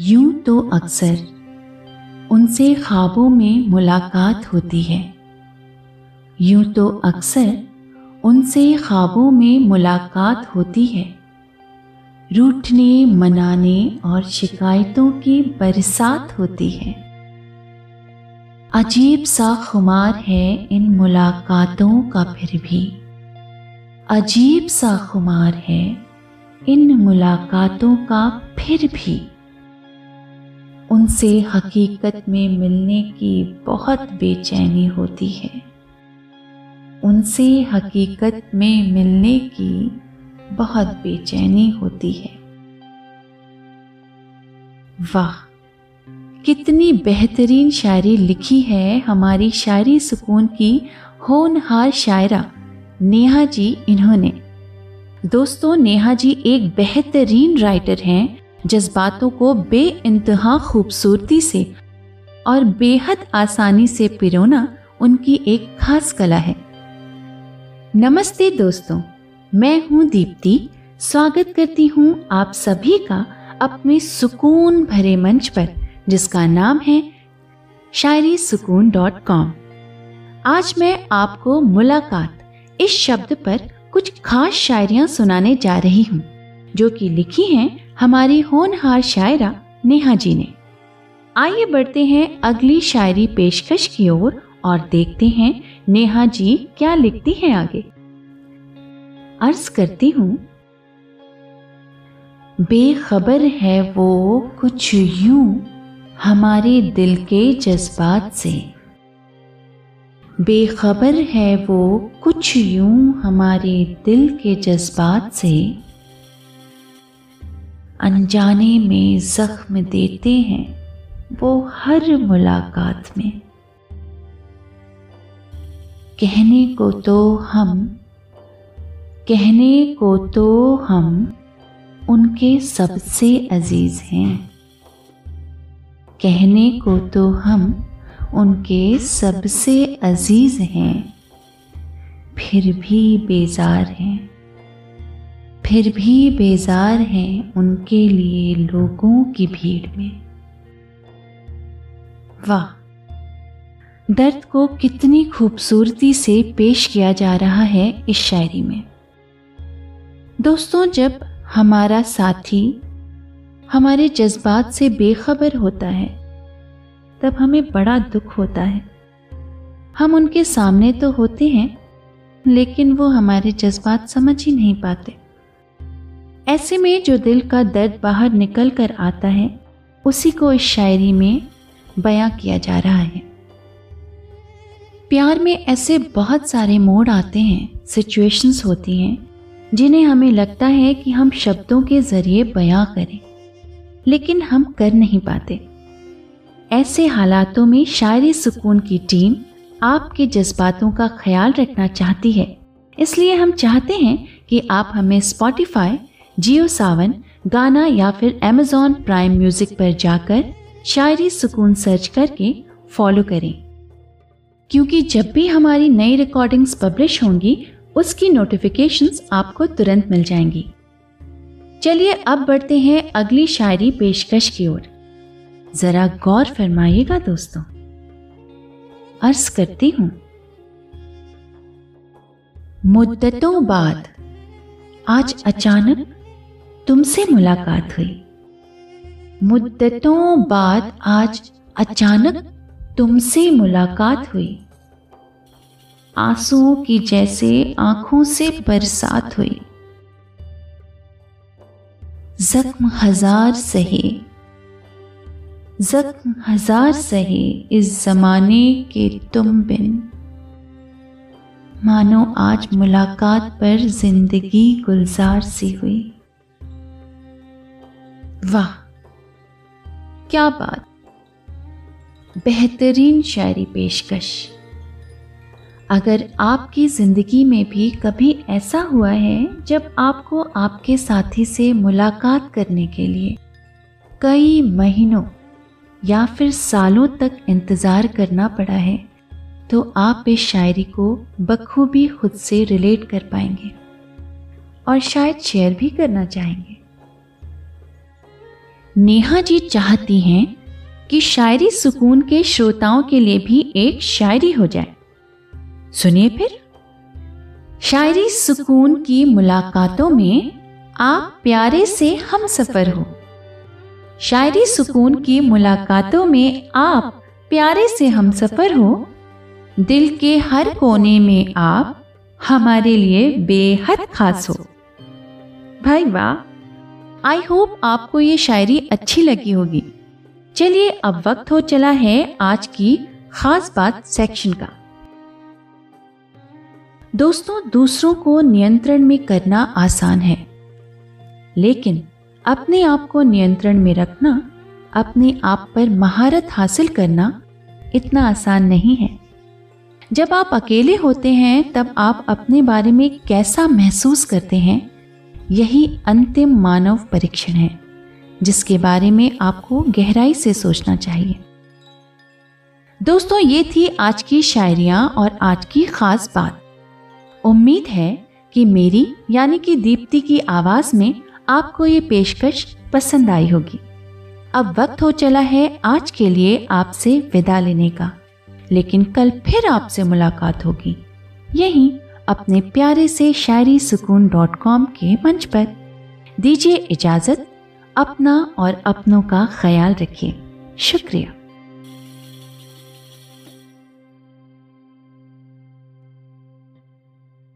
यूँ तो अक्सर उनसे ख्वाबों में मुलाकात होती है। यूँ तो अक्सर उनसे ख्वाबों में मुलाकात होती है। रूठने, मनाने और शिकायतों की बरसात होती है। अजीब सा खुमार है इन मुलाकातों का फिर भी। अजीब सा खुमार है इन मुलाकातों का फिर भी। उनसे हकीकत में मिलने की बहुत बेचैनी होती है। उनसे हकीकत में मिलने की बहुत बेचैनी होती है। वाह, कितनी बेहतरीन शायरी लिखी है हमारी शायरी सुकून की होनहार शायरा, नेहा जी इन्होंने। दोस्तों, नेहा जी एक बेहतरीन राइटर हैं। जज्बातों को बे इंतहा खूबसूरती से और बेहद आसानी से पिरोना उनकी एक खास कला है। नमस्ते दोस्तों, मैं हूँ दीप्ति। स्वागत करती हूँ आप सभी का अपने सुकून भरे मंच पर, जिसका नाम है शायरी सुकून डॉट कॉम। आज मैं आपको मुलाकात इस शब्द पर कुछ खास शायरियाँ सुनाने जा रही हूँ। जो कि लिखी हैं हमारी होनहार शायरा नेहा जी ने। आइए बढ़ते हैं अगली शायरी पेशकश की ओर और, देखते हैं नेहा जी क्या लिखती हैं आगे। अर्ज़ करती हूँ। बेखबर है वो कुछ यूँ हमारे दिल के जज्बात से। बेखबर है वो कुछ यूँ हमारे दिल के जज्बात से। अनजाने में जख्म देते हैं वो हर मुलाकात में। कहने को तो हम, कहने को तो हम उनके सबसे अज़ीज़ हैं। कहने को तो हम उनके सबसे अज़ीज़ हैं, फिर भी बेजार हैं। फिर भी बेजार हैं उनके लिए लोगों की भीड़ में। वाह, दर्द को कितनी खूबसूरती से पेश किया जा रहा है इस शायरी में। दोस्तों, जब हमारा साथी हमारे जज्बात से बेखबर होता है, तब हमें बड़ा दुख होता है। हम उनके सामने तो होते हैं, लेकिन वो हमारे जज्बात समझ ही नहीं पाते। ऐसे में जो दिल का दर्द बाहर निकल कर आता है, उसी को इस शायरी में बयां किया जा रहा है। प्यार में ऐसे बहुत सारे मोड़ आते हैं सिचुएशंस होती हैं, जिन्हें हमें लगता है कि हम शब्दों के ज़रिए बयां करें, लेकिन हम कर नहीं पाते। ऐसे हालातों में शायरी सुकून की टीम आपके जज्बातों का ख्याल रखना चाहती है। इसलिए हम चाहते हैं कि आप हमें स्पॉटिफाई जियो सावन, गाना या फिर अमेजॉन प्राइम म्यूज़िक पर जाकर शायरी सुकून सर्च करके फॉलो करें। क्योंकि जब भी हमारी नई रिकॉर्डिंग्स पब्लिश होंगी, उसकी नोटिफिकेशंस आपको तुरंत मिल जाएँगी। चलिए अब बढ़ते हैं अगली शायरी पेशकश की ओर। जरा गौर फरमाइएगा दोस्तों। अर्ज़ करती हूँ। मुद्दतों बाद। आज अचानक तुमसे मुलाकात हुई। मुद्दतों बाद आज अचानक तुमसे मुलाकात हुई। आंसुओं की जैसे आँखों से बरसात हुई। जख्म हज़ार सहे। जख्म हज़ार सहे इस जमाने के तुम बिन। मानो आज मुलाकात पर ज़िंदगी गुलजार सी हुई। वाह, क्या बात। बेहतरीन शायरी पेशकश। अगर आपकी ज़िंदगी में भी कभी ऐसा हुआ है, जब आपको आपके साथी से मुलाकात करने के लिए कई महीनों या फिर सालों तक इंतज़ार करना पड़ा है तो आप इस शायरी को बखूबी खुद से रिलेट कर पाएँगे और शायद शेयर भी करना चाहेंगे। नेहा जी चाहती हैं कि शायरी सुकून के श्रोताओं के लिए भी एक शायरी हो जाए। सुनिए फिर। शायरी सुकून की मुलाकातों में आप प्यारे से हम सफ़र हो। शायरी सुकून की मुलाकातों में आप प्यारे से हम सफ़र हो। दिल के हर कोने में आप हमारे लिए बेहद खास हो। भाई वाह। आई होप आपको ये शायरी अच्छी लगी होगी। चलिए अब वक्त हो चला है आज की खास बात सेक्शन का। दोस्तों, दूसरों को नियंत्रण में करना आसान है। लेकिन अपने आप को नियंत्रण में रखना, अपने आप पर महारत हासिल करना इतना आसान नहीं है। जब आप अकेले होते हैं, तब आप अपने बारे में कैसा महसूस करते हैं? यही अंतिम मानव परीक्षण है, जिसके बारे में आपको गहराई से सोचना चाहिए। दोस्तों, ये थी आज की शायरियाँ और आज की खास बात। उम्मीद है कि मेरी, यानी कि दीप्ति की आवाज़ में आपको ये पेशकश पसंद आई होगी। अब वक्त हो चला है आज के लिए आपसे विदा लेने का, लेकिन कल फिर आपसे मुलाकात होगी। यहीं अपने प्यारे से शायरी सुकून डॉट कॉम के मंच पर दीजिए इजाज़त, अपना और अपनों का ख्याल रखिए। शुक्रिया।